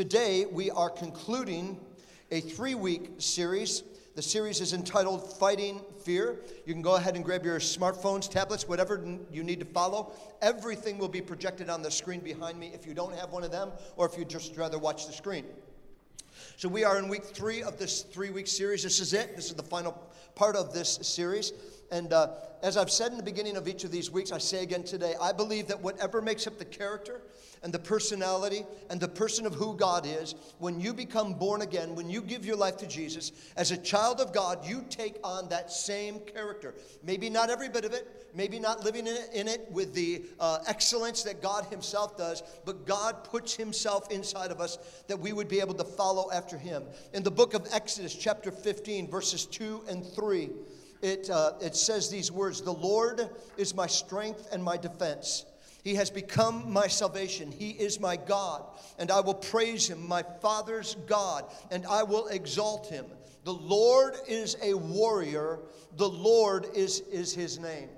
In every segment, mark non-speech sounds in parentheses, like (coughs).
Today, we are concluding a three week series. The series is entitled Fighting Fear. You can go ahead and grab your smartphones, tablets, whatever you need to follow. Everything will be projected on the screen behind me if you don't have one of them or if you'd just rather watch the screen. So, we are in week three of this three week series. This is it. This is the final part of this series. And uh, as I've said in the beginning of each of these weeks, I say again today, I believe that whatever makes up the character and the personality and the person of who God is, when you become born again, when you give your life to Jesus, as a child of God, you take on that same character. Maybe not every bit of it, maybe not living in it, in it with the uh, excellence that God Himself does, but God puts Himself inside of us that we would be able to follow after Him. In the book of Exodus, chapter 15, verses 2 and 3, it, uh, it says these words The Lord is my strength and my defense. He has become my salvation. He is my God, and I will praise him, my Father's God, and I will exalt him. The Lord is a warrior, the Lord is, is his name.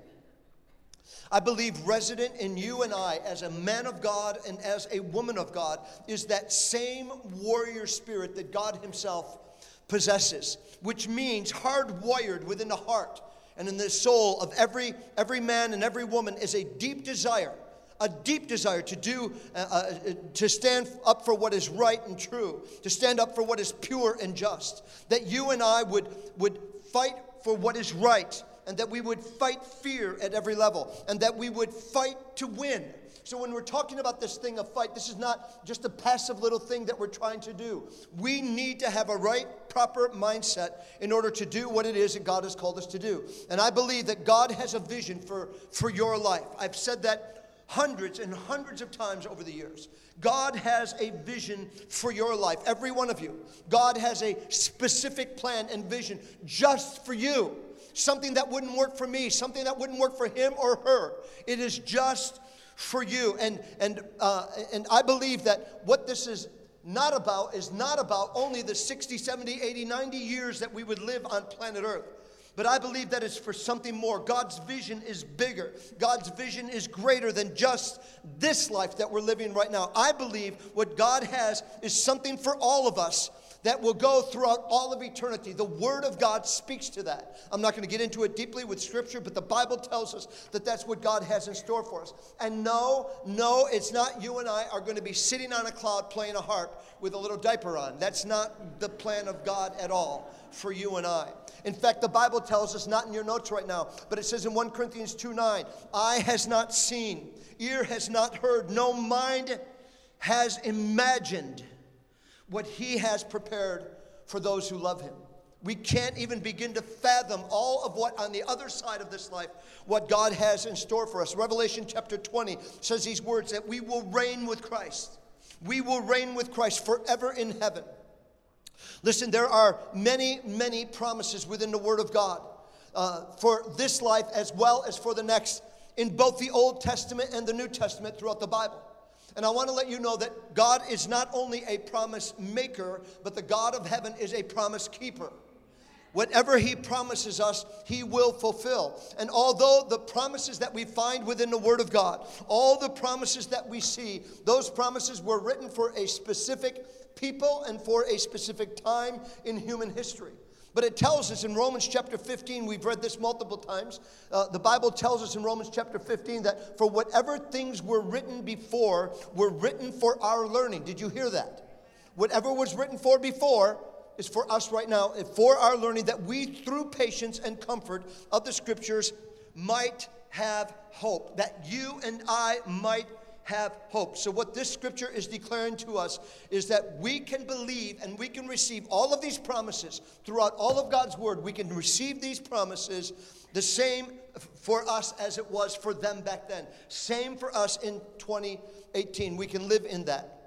I believe resident in you and I, as a man of God and as a woman of God, is that same warrior spirit that God Himself possesses, which means hardwired within the heart and in the soul of every, every man and every woman is a deep desire, a deep desire to do, uh, uh, to stand up for what is right and true, to stand up for what is pure and just. That you and I would, would fight for what is right, and that we would fight fear at every level, and that we would fight to win so when we're talking about this thing of fight, this is not just a passive little thing that we're trying to do. We need to have a right, proper mindset in order to do what it is that God has called us to do. And I believe that God has a vision for, for your life. I've said that hundreds and hundreds of times over the years. God has a vision for your life, every one of you. God has a specific plan and vision just for you. Something that wouldn't work for me, something that wouldn't work for him or her. It is just for you. And, and, uh, and I believe that what this is not about is not about only the 60, 70, 80, 90 years that we would live on planet Earth. But I believe that it's for something more. God's vision is bigger. God's vision is greater than just this life that we're living right now. I believe what God has is something for all of us that will go throughout all of eternity. The Word of God speaks to that. I'm not going to get into it deeply with Scripture, but the Bible tells us that that's what God has in store for us. And no, no, it's not you and I are going to be sitting on a cloud playing a harp with a little diaper on. That's not the plan of God at all for you and I. In fact, the Bible tells us, not in your notes right now, but it says in 1 Corinthians 2 9, eye has not seen, ear has not heard, no mind has imagined what He has prepared for those who love Him. We can't even begin to fathom all of what on the other side of this life, what God has in store for us. Revelation chapter 20 says these words that we will reign with Christ. We will reign with Christ forever in heaven. Listen, there are many, many promises within the Word of God uh, for this life as well as for the next in both the Old Testament and the New Testament throughout the Bible. And I want to let you know that God is not only a promise maker, but the God of heaven is a promise keeper. Whatever He promises us, He will fulfill. And although the promises that we find within the Word of God, all the promises that we see, those promises were written for a specific people and for a specific time in human history. But it tells us in Romans chapter 15, we've read this multiple times. Uh, the Bible tells us in Romans chapter 15 that for whatever things were written before were written for our learning. Did you hear that? Whatever was written for before is for us right now, for our learning, that we, through patience and comfort of the scriptures, might have hope. That you and I might have hope. So, what this scripture is declaring to us is that we can believe and we can receive all of these promises throughout all of God's word. We can receive these promises the same for us as it was for them back then. Same for us in 2018. We can live in that.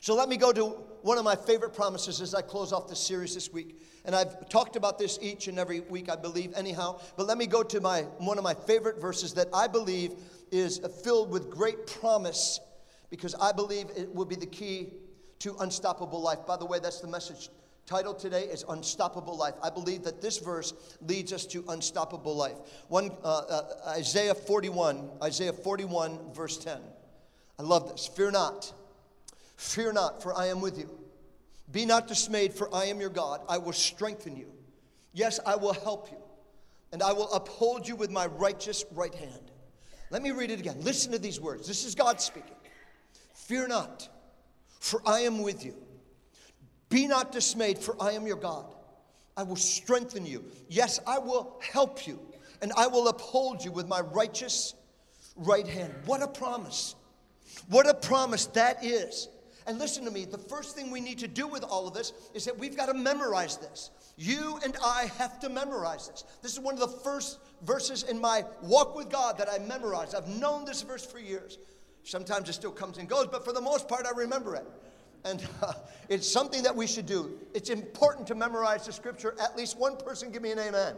So, let me go to one of my favorite promises as I close off this series this week. And I've talked about this each and every week, I believe, anyhow. But let me go to my one of my favorite verses that I believe is filled with great promise because I believe it will be the key to unstoppable life. By the way, that's the message title today is unstoppable life i believe that this verse leads us to unstoppable life one uh, uh, isaiah 41 isaiah 41 verse 10 i love this fear not Fear not, for I am with you. Be not dismayed, for I am your God. I will strengthen you. Yes, I will help you, and I will uphold you with my righteous right hand. Let me read it again. Listen to these words. This is God speaking. Fear not, for I am with you. Be not dismayed, for I am your God. I will strengthen you. Yes, I will help you, and I will uphold you with my righteous right hand. What a promise! What a promise that is. And listen to me, the first thing we need to do with all of this is that we've got to memorize this. You and I have to memorize this. This is one of the first verses in my walk with God that I memorized. I've known this verse for years. Sometimes it still comes and goes, but for the most part, I remember it. And uh, it's something that we should do. It's important to memorize the scripture. At least one person give me an amen. amen.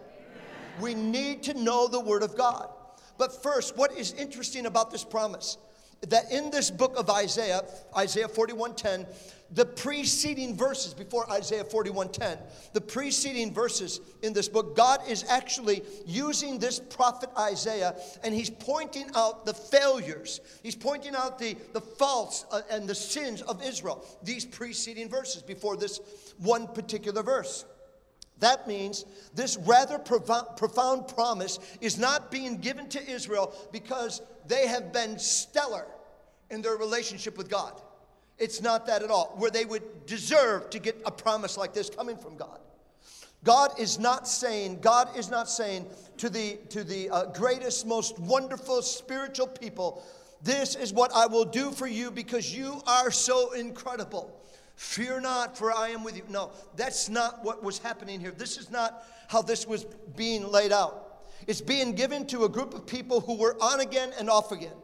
We need to know the word of God. But first, what is interesting about this promise? That in this book of Isaiah, Isaiah 41:10, the preceding verses before Isaiah 41:10, the preceding verses in this book, God is actually using this prophet Isaiah and he's pointing out the failures. He's pointing out the, the faults uh, and the sins of Israel. These preceding verses before this one particular verse. That means this rather profound promise is not being given to Israel because they have been stellar in their relationship with God. It's not that at all, where they would deserve to get a promise like this coming from God. God is not saying, God is not saying to the, to the uh, greatest, most wonderful spiritual people, this is what I will do for you because you are so incredible. Fear not, for I am with you. No, that's not what was happening here. This is not how this was being laid out. It's being given to a group of people who were on again and off again.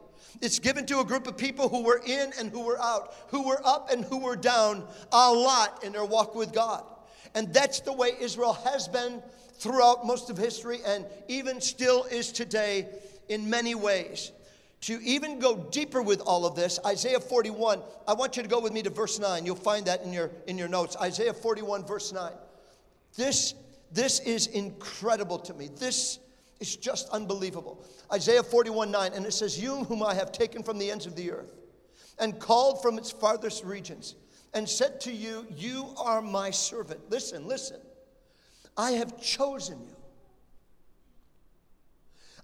It's given to a group of people who were in and who were out, who were up and who were down a lot in their walk with God. And that's the way Israel has been throughout most of history and even still is today in many ways to even go deeper with all of this, Isaiah 41, I want you to go with me to verse 9. You'll find that in your, in your notes. Isaiah 41, verse 9. This, this is incredible to me. This is just unbelievable. Isaiah 41, 9, and it says, You whom I have taken from the ends of the earth and called from its farthest regions and said to you, You are my servant. Listen, listen. I have chosen you.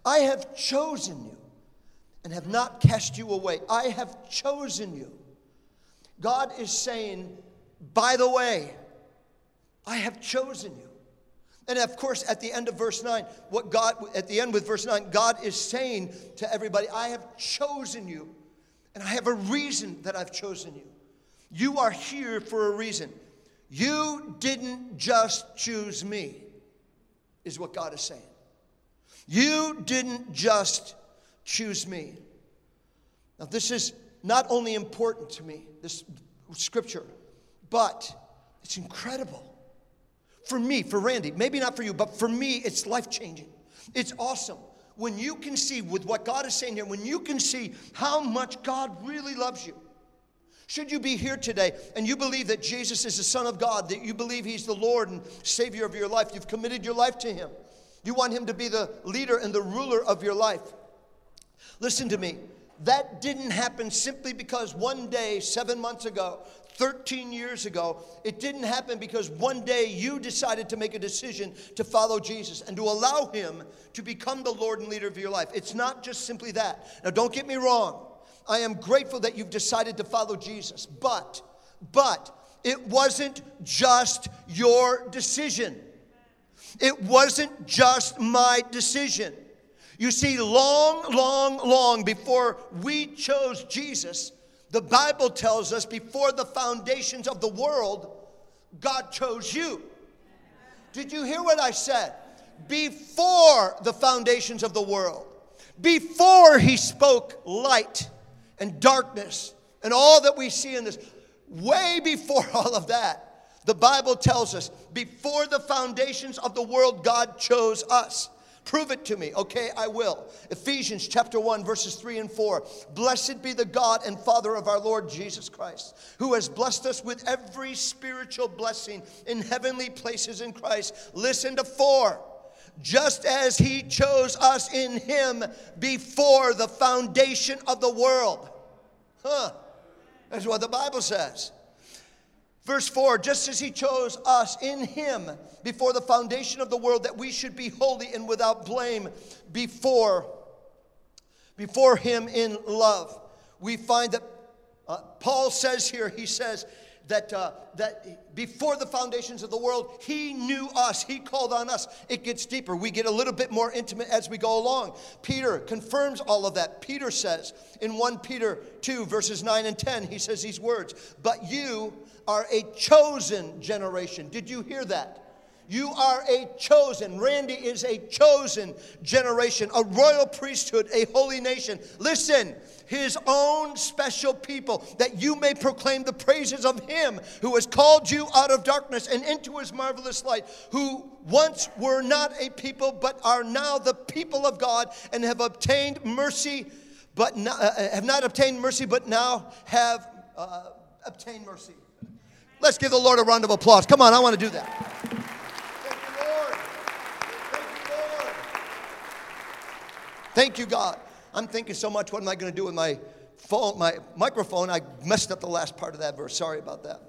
I have chosen you and have not cast you away. I have chosen you. God is saying, by the way, I have chosen you. And of course, at the end of verse 9, what God, at the end with verse 9, God is saying to everybody, I have chosen you, and I have a reason that I've chosen you. You are here for a reason. You didn't just choose me, is what God is saying. You didn't just choose me. Now, this is not only important to me, this scripture, but it's incredible. For me, for Randy, maybe not for you, but for me, it's life changing. It's awesome. When you can see, with what God is saying here, when you can see how much God really loves you. Should you be here today and you believe that Jesus is the Son of God, that you believe He's the Lord and Savior of your life, you've committed your life to Him, you want Him to be the leader and the ruler of your life. Listen to me. That didn't happen simply because one day, seven months ago, 13 years ago, it didn't happen because one day you decided to make a decision to follow Jesus and to allow Him to become the Lord and leader of your life. It's not just simply that. Now, don't get me wrong. I am grateful that you've decided to follow Jesus, but, but, it wasn't just your decision. It wasn't just my decision. You see, long, long, long before we chose Jesus, the Bible tells us before the foundations of the world, God chose you. Did you hear what I said? Before the foundations of the world, before He spoke light and darkness and all that we see in this, way before (laughs) all of that, the Bible tells us before the foundations of the world, God chose us. Prove it to me. Okay, I will. Ephesians chapter 1, verses 3 and 4. Blessed be the God and Father of our Lord Jesus Christ, who has blessed us with every spiritual blessing in heavenly places in Christ. Listen to 4. Just as he chose us in him before the foundation of the world. Huh. That's what the Bible says. Verse 4 Just as he chose us in him before the foundation of the world, that we should be holy and without blame before, before him in love. We find that uh, Paul says here, he says, that, uh, that before the foundations of the world, He knew us. He called on us. It gets deeper. We get a little bit more intimate as we go along. Peter confirms all of that. Peter says in 1 Peter 2, verses 9 and 10, he says these words But you are a chosen generation. Did you hear that? You are a chosen. Randy is a chosen generation, a royal priesthood, a holy nation. Listen, his own special people, that you may proclaim the praises of him who has called you out of darkness and into his marvelous light, who once were not a people, but are now the people of God and have obtained mercy, but not, uh, have not obtained mercy, but now have uh, obtained mercy. Let's give the Lord a round of applause. Come on, I want to do that. Thank you, God. I'm thinking so much, what am I going to do with my phone, my microphone? I messed up the last part of that verse. Sorry about that.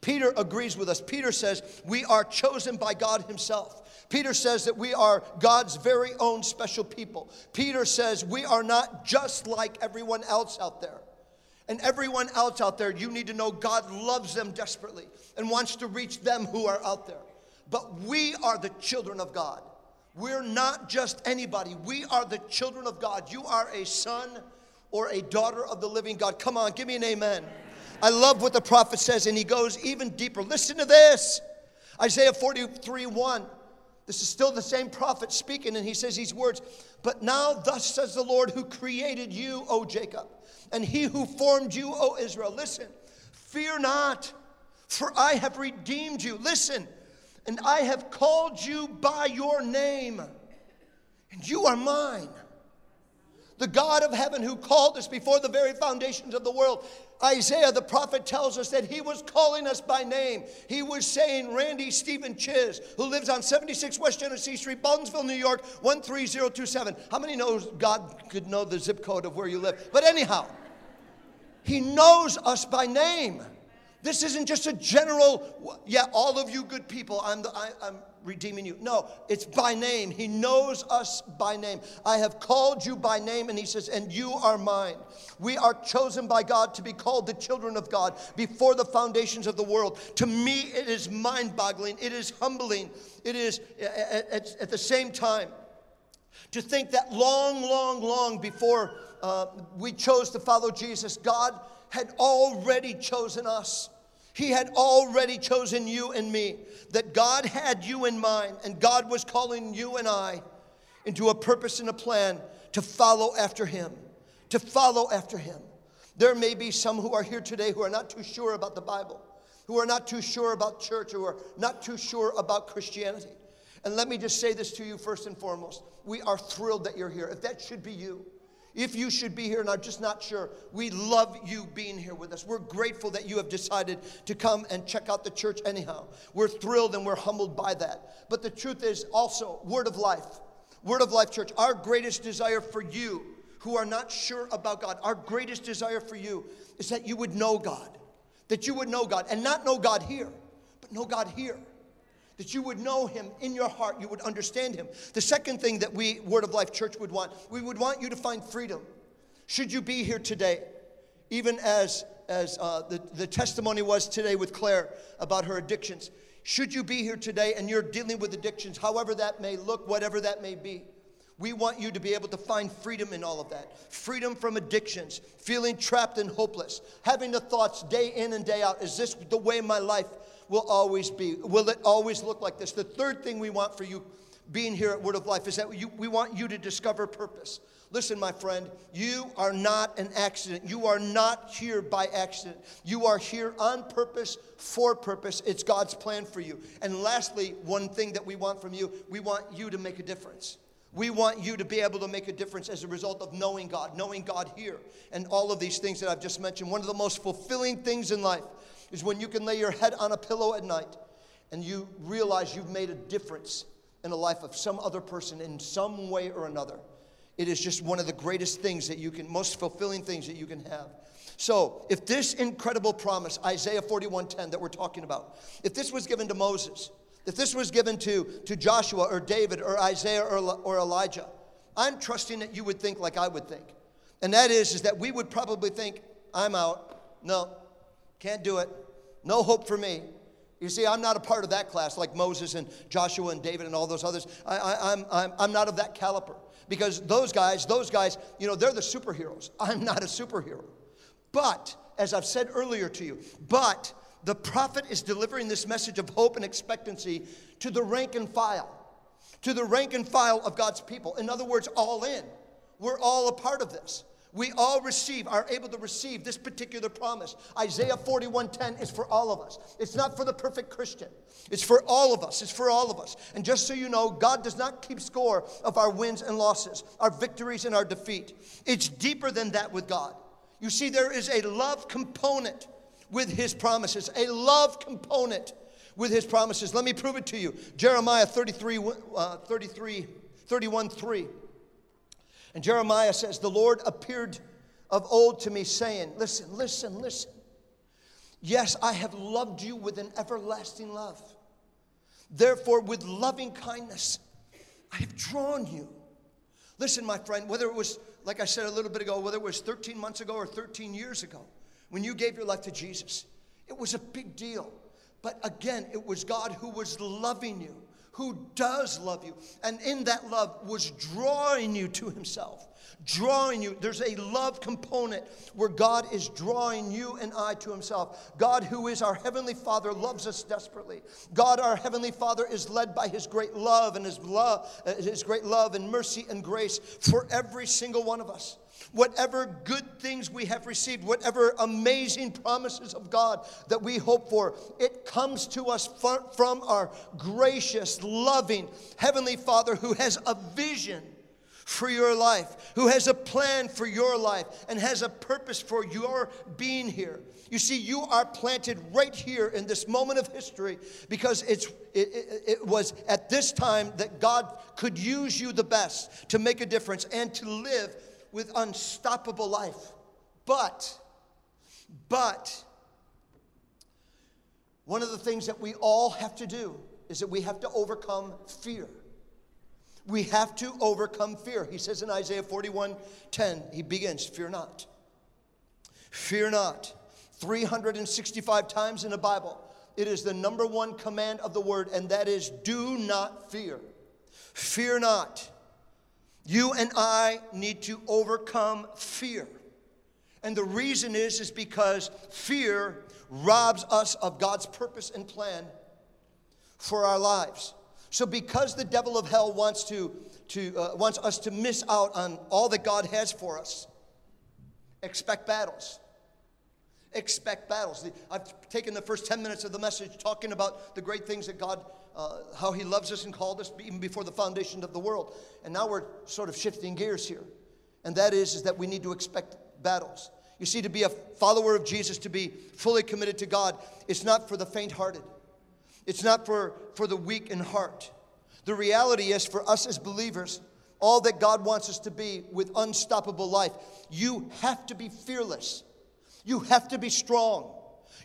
Peter agrees with us. Peter says, We are chosen by God Himself. Peter says that we are God's very own special people. Peter says we are not just like everyone else out there. And everyone else out there, you need to know God loves them desperately and wants to reach them who are out there. But we are the children of God. We're not just anybody. We are the children of God. You are a son or a daughter of the living God. Come on, give me an amen. I love what the prophet says, and he goes even deeper. Listen to this Isaiah 43 1. This is still the same prophet speaking, and he says these words But now, thus says the Lord who created you, O Jacob, and he who formed you, O Israel. Listen, fear not, for I have redeemed you. Listen, and I have called you by your name, and you are mine. The God of heaven who called us before the very foundations of the world. Isaiah, the prophet, tells us that he was calling us by name. He was saying, Randy Stephen Chiz, who lives on 76 West Genesee Street, Baldwinsville, New York, 13027. How many knows God could know the zip code of where you live? But anyhow, he knows us by name. This isn't just a general, yeah, all of you good people, I'm, the, I, I'm redeeming you. No, it's by name. He knows us by name. I have called you by name, and he says, and you are mine. We are chosen by God to be called the children of God before the foundations of the world. To me, it is mind boggling, it is humbling, it is at, at, the same time to think that long, long, long before uh, we chose to follow Jesus, God had already chosen us. He had already chosen you and me. That God had you in mind, and God was calling you and I into a purpose and a plan to follow after Him. To follow after Him. There may be some who are here today who are not too sure about the Bible, who are not too sure about church, who are not too sure about Christianity. And let me just say this to you first and foremost. We are thrilled that you're here. If that should be you, if you should be here and are just not sure, we love you being here with us. We're grateful that you have decided to come and check out the church anyhow. We're thrilled and we're humbled by that. But the truth is also, Word of Life, Word of Life Church, our greatest desire for you who are not sure about God, our greatest desire for you is that you would know God. That you would know God and not know God here, but know God here that you would know him in your heart, you would understand him. The second thing that we, Word of Life Church, would want, we would want you to find freedom. Should you be here today, even as, as uh, the, the testimony was today with Claire about her addictions, should you be here today and you're dealing with addictions, however that may look, whatever that may be, we want you to be able to find freedom in all of that. Freedom from addictions, feeling trapped and hopeless, having the thoughts day in and day out is this the way my life will always be? Will it always look like this? The third thing we want for you being here at Word of Life is that you, we want you to discover purpose. Listen, my friend, you are not an accident. You are not here by accident. You are here on purpose, for purpose. It's God's plan for you. And lastly, one thing that we want from you, we want you to make a difference. We want you to be able to make a difference as a result of knowing God, knowing God here, and all of these things that I've just mentioned. One of the most fulfilling things in life is when you can lay your head on a pillow at night and you realize you've made a difference in the life of some other person in some way or another. It is just one of the greatest things that you can, most fulfilling things that you can have. So, if this incredible promise, Isaiah 41:10 that we're talking about, if this was given to Moses, if this was given to, to Joshua or David or Isaiah or, or Elijah, I'm trusting that you would think like I would think. And that is, is that we would probably think, I'm out. No, can't do it. No hope for me. You see, I'm not a part of that class like Moses and Joshua and David and all those others. I, I, I'm, I'm, I'm not of that caliber because those guys, those guys, you know, they're the superheroes. (laughs) I'm not a superhero. But, as I've said earlier to you, but the prophet is delivering this message of hope and expectancy to the rank and file, to the rank and file of God's people. In other words, all in. We're all a part of this. We all receive, are able to receive this particular promise. Isaiah 41:10 is for all of us. It's not for the perfect Christian. It's for all of us. It's for all of us. And just so you know, God does not keep score of our wins and losses, our victories and our defeat. It's deeper than that with God. You see, there is a love component with his promises, a love component with his promises. Let me prove it to you. Jeremiah 33, uh, 33 31 3. And Jeremiah says, The Lord appeared of old to me, saying, Listen, listen, listen. Yes, I have loved you with an everlasting love. Therefore, with loving kindness, I have drawn you. Listen, my friend, whether it was like I said a little bit ago, whether it was 13 months ago or 13 years ago, when you gave your life to Jesus, it was a big deal. But again, it was God who was loving you, who does love you, and in that love was drawing you to Himself drawing you. There's a love component where God is drawing you and I to Himself. God, who is our Heavenly Father, loves us desperately. God, our Heavenly Father, is led by His great love and His love, uh, His great love and mercy and grace for every single one of us. Whatever good things we have received, whatever amazing promises of God that we hope for, it comes to us from our gracious, loving Heavenly Father who has a vision for your life, who has a plan for your life, and has a purpose for your being here. You see, you are planted right here in this moment of history because it's, it, it, it, was at this time that God could use you the best to make a difference and to live with unstoppable life. But, but, one of the things that we all have to do is that we have to overcome fear. We have to overcome fear. He says in Isaiah 41 10, he begins, Fear not. Fear not. 365 times in the Bible, it is the number one command of the word, and that is do not fear. Fear not. You and I need to overcome fear. And the reason is is because fear robs us of God's purpose and plan for our lives. So, because the devil of hell wants, to, to, uh, wants us to miss out on all that God has for us, expect battles. Expect battles. I've taken the first 10 minutes of the message talking about the great things that God, uh, how He loves us and called us even before the foundation of the world. And now we're sort of shifting gears here. And that is, is that we need to expect battles. You see, to be a follower of Jesus, to be fully committed to God, it's not for the faint hearted. It's not for, for the weak in heart. The reality is, for us as believers, all that God wants us to be with unstoppable life, you have to be fearless. You have to be strong.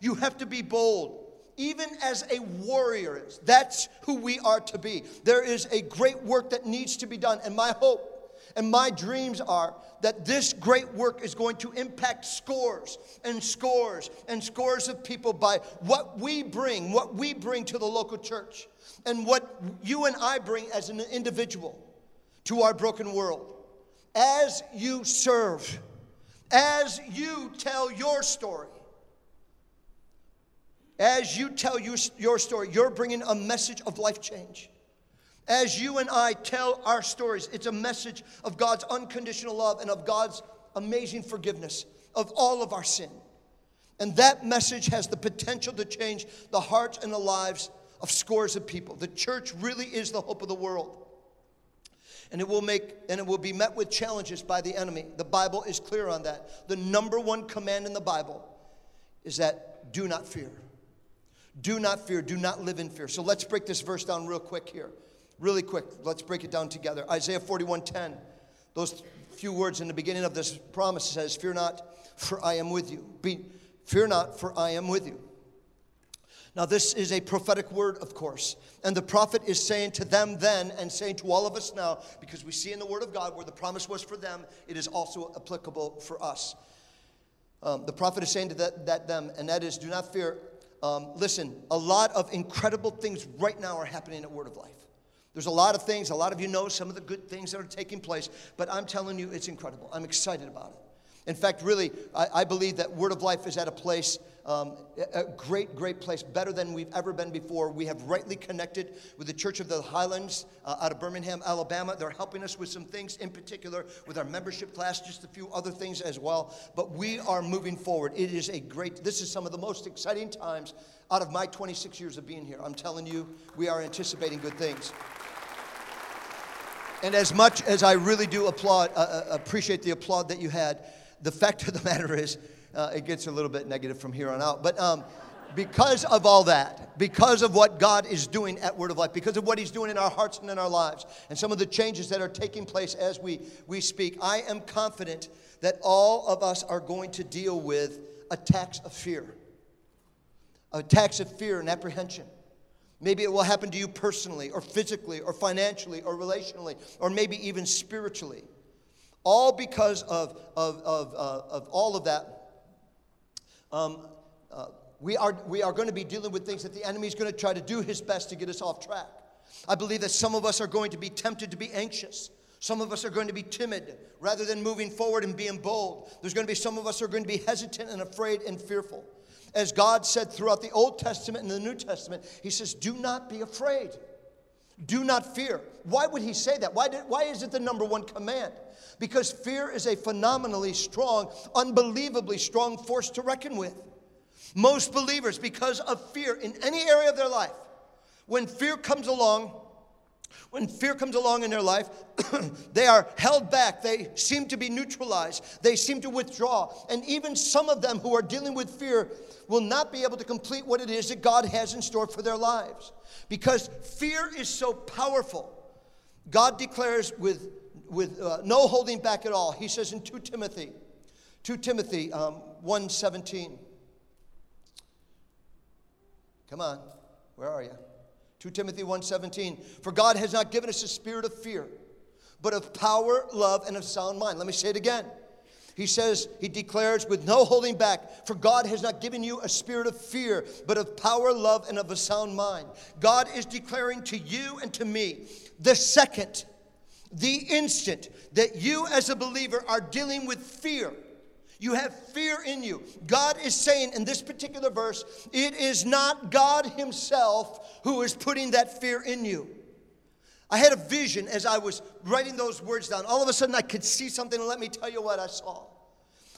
You have to be bold. Even as a warrior. That's who we are to be. There is a great work that needs to be done. And my hope and my dreams are that this great work is going to impact scores and scores and scores of people by what we bring, what we bring to the local church, and what you and I bring as an individual to our broken world. As you serve, as you tell your story, as you tell you, your story, you're bringing a message of life change. As you and I tell our stories, it's a message of God's unconditional love and of God's amazing forgiveness of all of our sin. And that message has the potential to change the hearts and the lives of scores of people. The church really is the hope of the world. And it will make and it will be met with challenges by the enemy. The Bible is clear on that. The number one command in the Bible is that do not fear. Do not fear. Do not live in fear. So let's break this verse down real quick here. Really quick, let's break it down together. Isaiah 41:10. Those few words in the beginning of this promise says, Fear not, for I am with you. Be, fear not, for I am with you. Now, this is a prophetic word, of course. And the prophet is saying to them then and saying to all of us now, because we see in the word of God where the promise was for them, it is also applicable for us. Um, the prophet is saying to that, that, them, and that is, do not fear. Um, listen, a lot of incredible things right now are happening at Word of Life. There's a lot of things, a lot of you know some of the good things that are taking place, but I'm telling you, it's incredible. I'm excited about it. In fact, really, I, I believe that Word of Life is at a place, um, a great, great place, better than we've ever been before. We have rightly connected with the Church of the Highlands uh, out of Birmingham, Alabama. They're helping us with some things, in particular with our membership class, just a few other things as well. But we are moving forward. It is a great, this is some of the most exciting times out of my 26 years of being here. I'm telling you, we are anticipating good things. And as much as I really do applaud, uh, uh appreciate the applaud that you had, the fact of the (laughs) matter is, uh, it gets a little bit negative from here on out. But um, because of all that, because of what God is doing at Word of Life, because of what He's doing in our hearts and in our lives, and some of the changes that are taking place as we, we speak, I am confident that all of us are going to deal with attacks of fear, attacks of fear and apprehension. Maybe it will happen to you personally, or physically, or financially, or relationally, or maybe even spiritually. All because of, of, of, uh, of all of that. Um, uh, we are, we are going to be dealing with things that the enemy is going to try to do his best to get us off track. I believe that some of us are going to be tempted to be anxious. Some of us are going to be timid rather than moving forward and being bold. There's going to be some of us are going to be hesitant and afraid and fearful. As God said throughout the Old Testament and the New Testament, He says, Do not be afraid. Do not fear. Why would He say that? Why, did, why is it the number one command? Because fear is a phenomenally strong, unbelievably strong force to reckon with. Most believers, because of fear in any area of their life, when fear comes along, when fear comes along in their life, (coughs) they are held back. They seem to be neutralized. They seem to withdraw. And even some of them who are dealing with fear will not be able to complete what it is that God has in store for their lives. Because fear is so powerful. God declares with with uh, no holding back at all. He says in 2 Timothy, 2 Timothy um, 1.17. Come on, where are you? 2 Timothy 1.17. For God has not given us a spirit of fear, but of power, love, and of sound mind. Let me say it again. He says, he declares with no holding back, for God has not given you a spirit of fear, but of power, love, and of a sound mind. God is declaring to you and to me the second the instant that you as a believer are dealing with fear, you have fear in you. God is saying in this particular verse, it is not God Himself who is putting that fear in you. I had a vision as I was writing those words down. All of a sudden, I could see something, and let me tell you what I saw.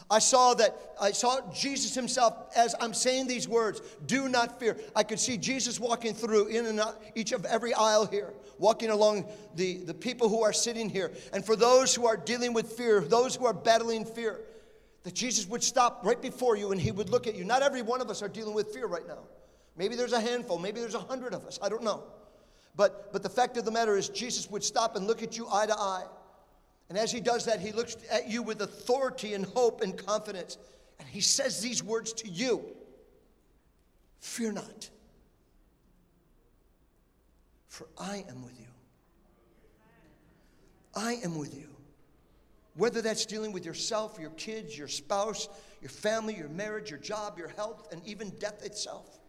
I saw that, I saw Jesus himself as I'm saying these words do not fear. I could see Jesus walking through in and out each of every aisle here, walking along the, the people who are sitting here. And for those who are dealing with fear, those who are battling fear, that Jesus would stop right before you and he would look at you. Not every one of us are dealing with fear right now. Maybe there's a handful, maybe there's a hundred of us. I don't know. But, but the fact of the matter is, Jesus would stop and look at you eye to eye. And as he does that, he looks at you with authority and hope and confidence. And he says these words to you Fear not, for I am with you. I am with you. Whether that's dealing with yourself, your kids, your spouse, your family, your marriage, your job, your health, and even death itself.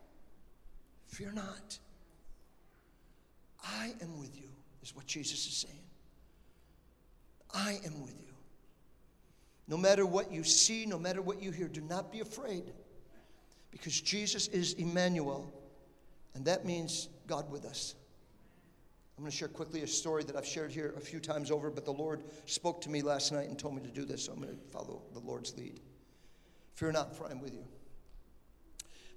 Fear not. I am with you, is what Jesus is saying. I am with you. No matter what you see, no matter what you hear, do not be afraid because Jesus is Emmanuel, and that means God with us. I'm going to share quickly a story that I've shared here a few times over, but the Lord spoke to me last night and told me to do this, so I'm going to follow the Lord's lead. Fear not, for I am with you.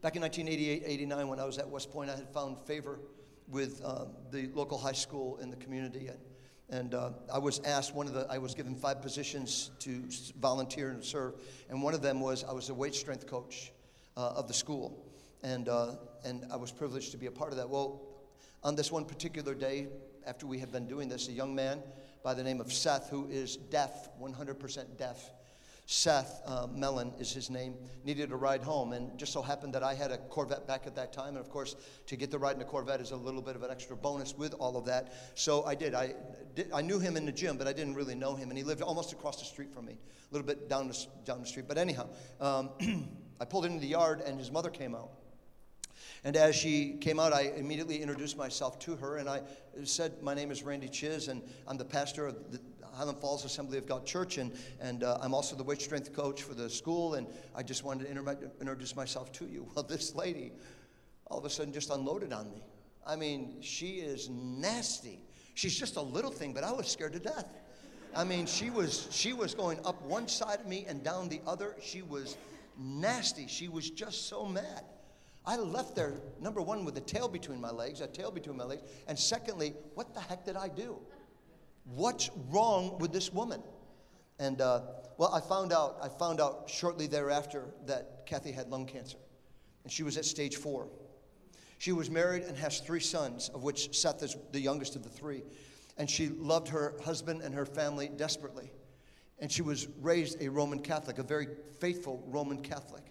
Back in 1988 89, when I was at West Point, I had found favor with um, the local high school in the community. And and uh, I was asked one of the, I was given five positions to volunteer and serve. And one of them was I was a weight strength coach uh, of the school. And, uh, and I was privileged to be a part of that. Well, on this one particular day, after we had been doing this, a young man by the name of Seth, who is deaf, 100% deaf, Seth uh, Mellon is his name, needed a ride home. And just so happened that I had a Corvette back at that time. And of course, to get the ride in a Corvette is a little bit of an extra bonus with all of that. So I did. I, did, I knew him in the gym, but I didn't really know him. And he lived almost across the street from me, a little bit down the, down the street. But anyhow, um, (clears throat) I pulled into the yard and his mother came out. And as she came out, I immediately introduced myself to her and I said, My name is Randy Chiz, and I'm the pastor of the Highland Falls Assembly of God Church, and, and uh, I'm also the weight strength coach for the school, and I just wanted to inter- introduce myself to you. (laughs) Well, this lady all of a sudden just unloaded on me. I mean, she is nasty. She's just a little thing, but I was scared to death. I mean, she was she was going up one side of me and down the other. She was nasty. She was just so mad. I left there, number one, with a tail between my legs, a tail between my legs, and secondly, what the heck did I do? What's wrong with this woman? And uh, well, I found out. I found out shortly thereafter that Kathy had lung cancer, and she was at stage four. She was married and has three sons, of which Seth is the youngest of the three. And she loved her husband and her family desperately. And she was raised a Roman Catholic, a very faithful Roman Catholic.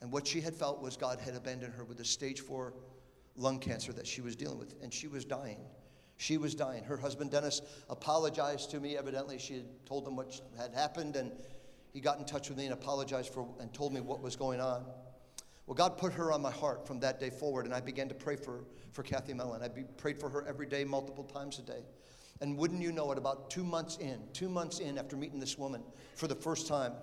And what she had felt was God had abandoned her with a stage four lung cancer that she was dealing with, and she was dying. She was dying. Her husband, Dennis, apologized to me. Evidently, she had told him what had happened, and he got in touch with me and apologized for and told me what was going on. Well, God put her on my heart from that day forward, and I began to pray for, for Kathy Mellon. I be, prayed for her every day, multiple times a day. And wouldn't you know it, about two months in, two months in after meeting this woman for the first time,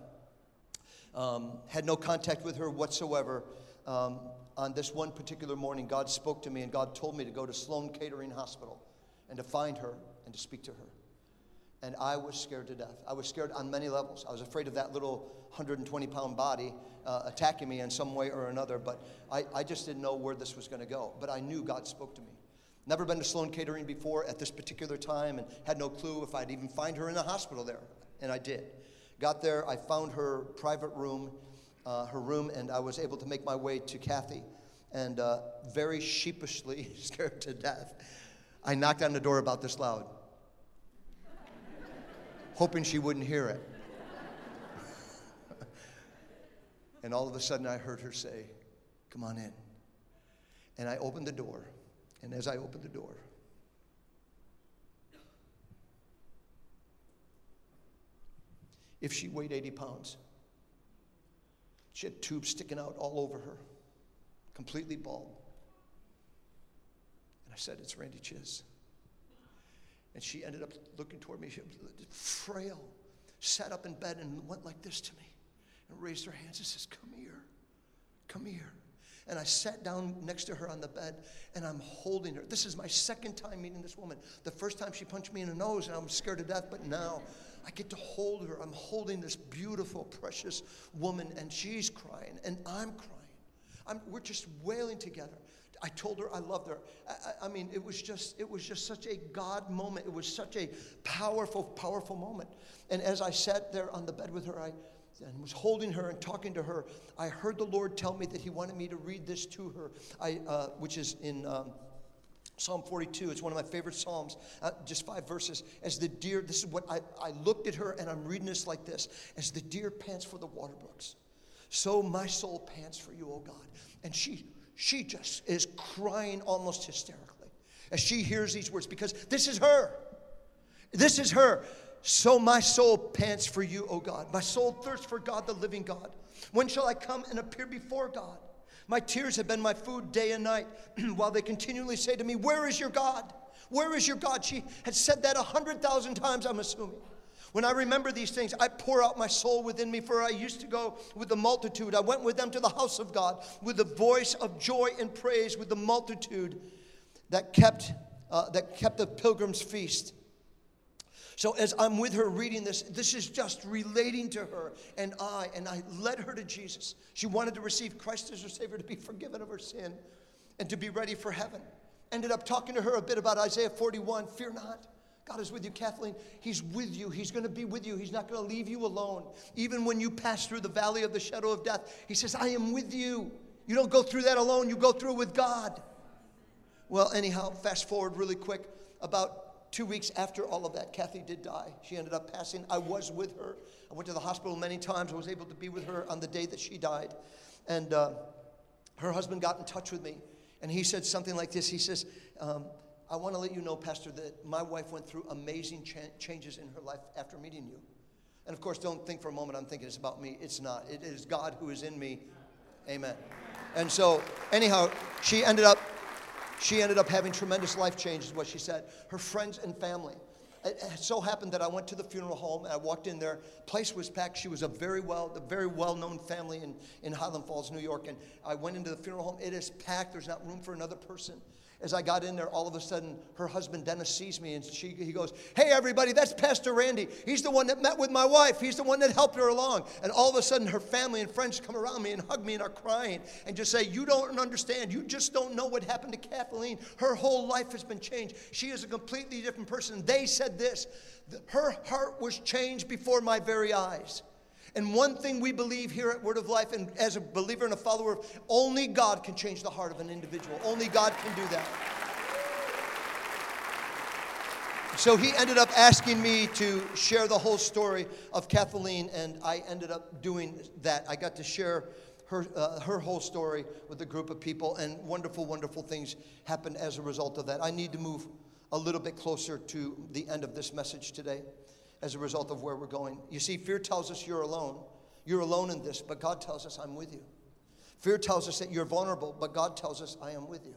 um, had no contact with her whatsoever. Um, on this one particular morning, God spoke to me and God told me to go to Sloan Kettering Hospital and to find her and to speak to her. And I was scared to death. I was scared on many levels. I was afraid of that little 120 pound body uh, attacking me in some way or another, but I, I just didn't know where this was going to go. But I knew God spoke to me. Never been to Sloan Kettering before at this particular time and had no clue if I'd even find her in the hospital there. And I did. Got there, I found her private room, uh, her room, and I was able to make my way to Kathy. And uh, very sheepishly, (laughs) scared to death, I knocked on the door about this loud, hoping she wouldn't hear it. (laughs) and all of a sudden, I heard her say, Come on in. And I opened the door. And as I opened the door, if she weighed 80 pounds, she had tubes sticking out all over her, completely bald. And I said, It's Randy Chiz. And she ended up looking toward me. She was frail, sat up in bed and went like this to me and raised her hands and says, Come here, come here. And I sat down next to her on the bed and I'm holding her. This is my second time meeting this woman. The first time she punched me in the nose and I was scared to death, but now I get to hold her. I'm holding this beautiful, precious woman and she's crying and I'm crying. I'm, we're just wailing together. I told her I loved her. I, I, mean, it was just it was just such a God moment. It was such a powerful, powerful moment. And as I sat there on the bed with her, I and was holding her and talking to her. I heard the Lord tell me that He wanted me to read this to her, I, uh, which is in. Um, Psalm 42, it's one of my favorite Psalms, uh, just five verses. As the deer, this is what I, I looked at her and I'm reading this like this As the deer pants for the water brooks, so my soul pants for you, O God. And she she just is crying almost hysterically as she hears these words because this is her. This is her. So my soul pants for you, O God. My soul thirsts for God, the living God. When shall I come and appear before God? My tears have been my food day and night, (clears throat) while they continually say to me, Where is your God? Where is your God? She had said that a hundred thousand times, I'm assuming. When I remember these things, I pour out my soul within me, for I used to go with the multitude. I went with them to the house of God with the voice of joy and praise, with the multitude that kept, uh, that kept the pilgrim's feast. So as I'm with her reading this, this is just relating to her and I, and I led her to Jesus. She wanted to receive Christ as her Savior, to be forgiven of her sin, and to be ready for heaven. Ended up talking to her a bit about Isaiah 41 Fear not. God is with you, Kathleen. He's with you. He's going to be with you. He's not going to leave you alone. Even when you pass through the valley of the shadow of death, He says, I am with you. You don't go through that alone, you go through it with God. Well, anyhow, fast forward really quick. About two weeks after all of that, Kathy did die. She ended up passing. I was with her. I went to the hospital many times. I was able to be with her on the day that she died. And uh, her husband got in touch with me, and he said something like this He says, um, I want to let you know, Pastor, that my wife went through amazing cha- changes in her life after meeting you. And of course, don't think for a moment I'm thinking it's about me. It's not. It is God who is in me. Amen. And so, anyhow, she ended up she ended up having tremendous life changes, what she said. Her friends and family. It so happened that I went to the funeral home and I walked in there. Place was packed. She was a very well, a very well-known family in, in Highland Falls, New York. And I went into the funeral home. It is packed. There's not room for another person. As I got in there, all of a sudden, her husband Dennis sees me and she, he goes, Hey, everybody, that's Pastor Randy. He's the one that met with my wife. He's the one that helped her along. And all of a sudden, her family and friends come around me and hug me and are crying and just say, You don't understand. You just don't know what happened to Kathleen. Her whole life has been changed. She is a completely different person. They said this her heart was changed before my very eyes. And one thing we believe here at Word of Life, and as a believer and a follower, only God can change the heart of an individual. Only God can do that. So he ended up asking me to share the whole story of Kathleen, and I ended up doing that. I got to share her, uh, her whole story with a group of people, and wonderful, wonderful things happened as a result of that. I need to move a little bit closer to the end of this message today as a result of where we're going. You see, fear tells us you're alone. You're alone in this, but God tells us, I'm with you. Fear tells us that you're vulnerable, but God tells us, I am with you.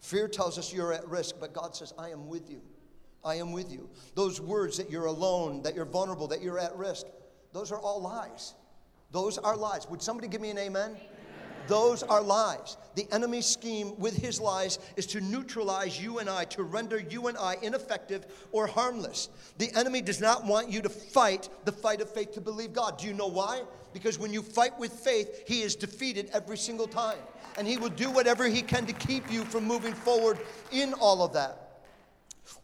Fear tells us you're at risk, but God says, I am with you. I am with you. Those words that you're alone, that you're vulnerable, that you're at risk, those are all lies. Those are lies. Would somebody give me an amen? amen? Those are lies. The enemy's scheme with his lies is to neutralize you and I, to render you and I ineffective or harmless. The enemy does not want you to fight the fight of faith to believe God. Do you know why? Because when you fight with faith, he is defeated every single time. And he will do whatever he can to keep you from moving forward in all of that.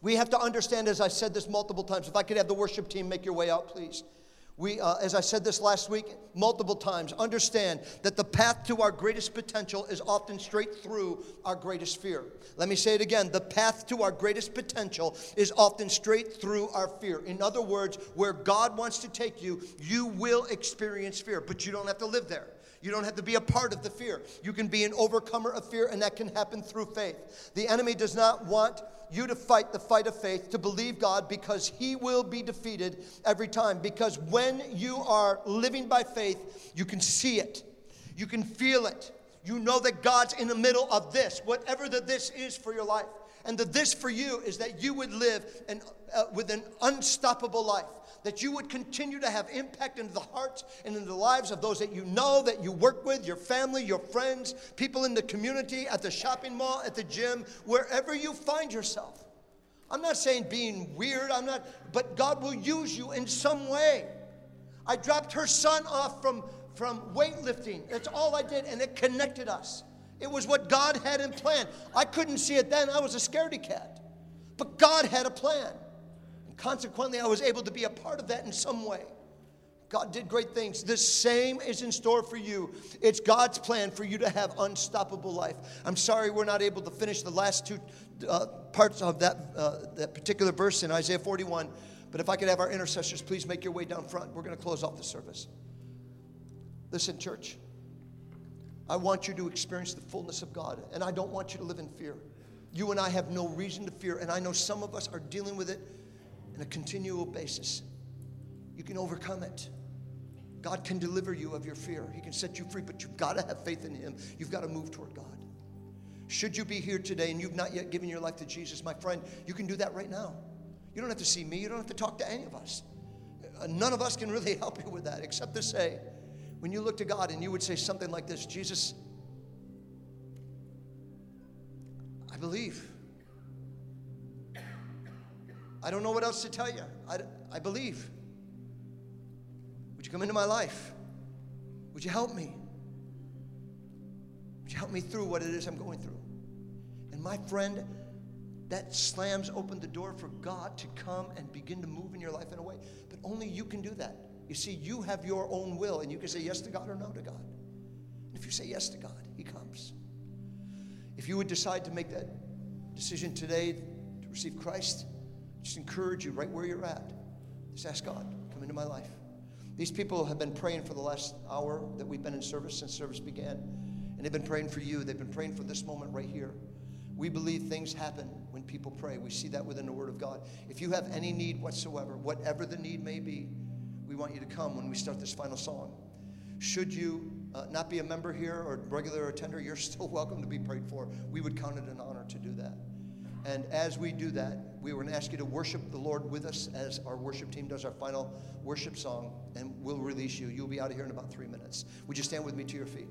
We have to understand, as I said this multiple times, if I could have the worship team make your way out, please we, uh, as I said this last week multiple times, understand that the path to our greatest potential is often straight through our greatest fear. Let me say it again the path to our greatest potential is often straight through our fear. In other words, where God wants to take you, you will experience fear, but you don't have to live there. You don't have to be a part of the fear. You can be an overcomer of fear, and that can happen through faith. The enemy does not want you to fight the fight of faith, to believe God, because He will be defeated every time. Because when you are living by faith, you can see it, you can feel it. You know that God's in the middle of this, whatever the this is for your life. And the this for you is that you would live an, uh, with an unstoppable life that you would continue to have impact into the hearts and in the lives of those that you know, that you work with, your family, your friends, people in the community, at the shopping mall, at the gym, wherever you find yourself. I'm not saying being weird, I'm not, but God will use you in some way. I dropped her son off from, from weightlifting. That's all I did, and it connected us. It was what God had in plan. I couldn't see it then, I was a scaredy cat. But God had a plan. And Consequently, I was able to be a part of that in some way. God did great things. The same is in store for you. It's God's plan for you to have unstoppable life. I'm sorry we're not able to finish the last two uh, parts of that, uh, that particular verse in Isaiah 41. But if I could have our intercessors please make your way down front, we're going to close off the service. Listen, church, I want you to experience the fullness of God, and I don't want you to live in fear. You and I have no reason to fear, and I know some of us are dealing with it on a continual basis. You can overcome it. God can deliver you of your fear. He can set you free, but you've got to have faith in Him. You've got to move toward God. Should you be here today and you've not yet given your life to Jesus, my friend, you can do that right now. You don't have to see me, you don't have to talk to any of us. Uh, none of us can really (laughs) help you with that except to say, when you look to God and you would say something like this Jesus, I believe. I don't know what else to tell you. I, I believe. Would you come into my life? Would you help me? Would you help me through what it is I'm going through? And my friend, that slams open the door for God to come and begin to move in your life in a way. But only you can do that. You see, you have your own will, and you can say yes to God or no to God. And if you say yes to God, He comes. If you would decide to make that decision today to receive Christ, just encourage you right where you're at. Just ask God, come into my life. These people have been praying for the last hour that we've been in service since service began. And they've been praying for you. They've been praying for this moment right here. We believe things happen when people pray. We see that within the Word of God. If you have any need whatsoever, whatever the need may be, we want you to come when we start this final song. Should you uh, not be a member here or regular attender, you're (laughs) still welcome to be prayed for. We would count it an honor to do that. And as we do that, we were going to ask you to worship the Lord with us as our worship team does our final worship song, and we'll release you. You'll be out of here in about three minutes. Would you stand with me to your feet?